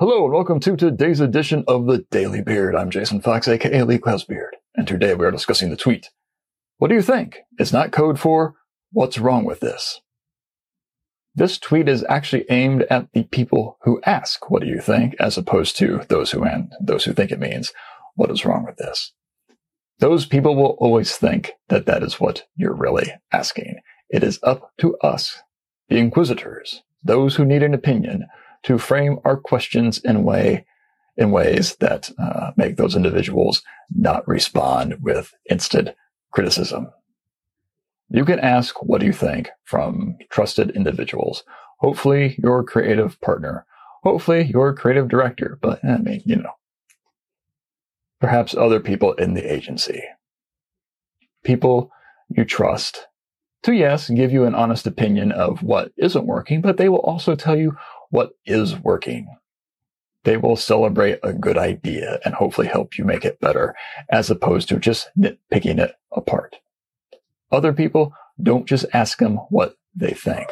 Hello and welcome to today's edition of the Daily Beard. I'm Jason Fox, aka Lee Beard, and today we are discussing the tweet. What do you think? It's not code for what's wrong with this. This tweet is actually aimed at the people who ask, what do you think, as opposed to those who and those who think it means, what is wrong with this? Those people will always think that that is what you're really asking. It is up to us, the inquisitors, those who need an opinion, to frame our questions in way in ways that uh, make those individuals not respond with instant criticism. You can ask what do you think from trusted individuals. Hopefully your creative partner. Hopefully your creative director. But I mean, you know, perhaps other people in the agency. People you trust to yes, give you an honest opinion of what isn't working, but they will also tell you what is working. They will celebrate a good idea and hopefully help you make it better as opposed to just nitpicking it apart. Other people don't just ask them what they think.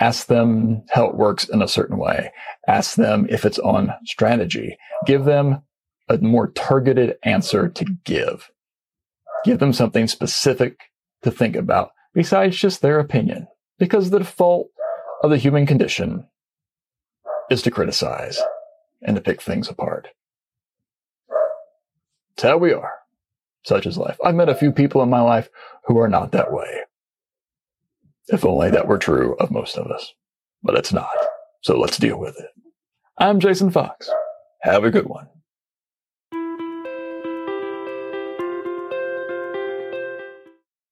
Ask them how it works in a certain way. Ask them if it's on strategy. Give them a more targeted answer to give. Give them something specific to think about besides just their opinion. Because the default of the human condition is to criticize and to pick things apart. It's how we are. Such is life. I've met a few people in my life who are not that way. If only that were true of most of us. But it's not. So let's deal with it. I'm Jason Fox. Have a good one.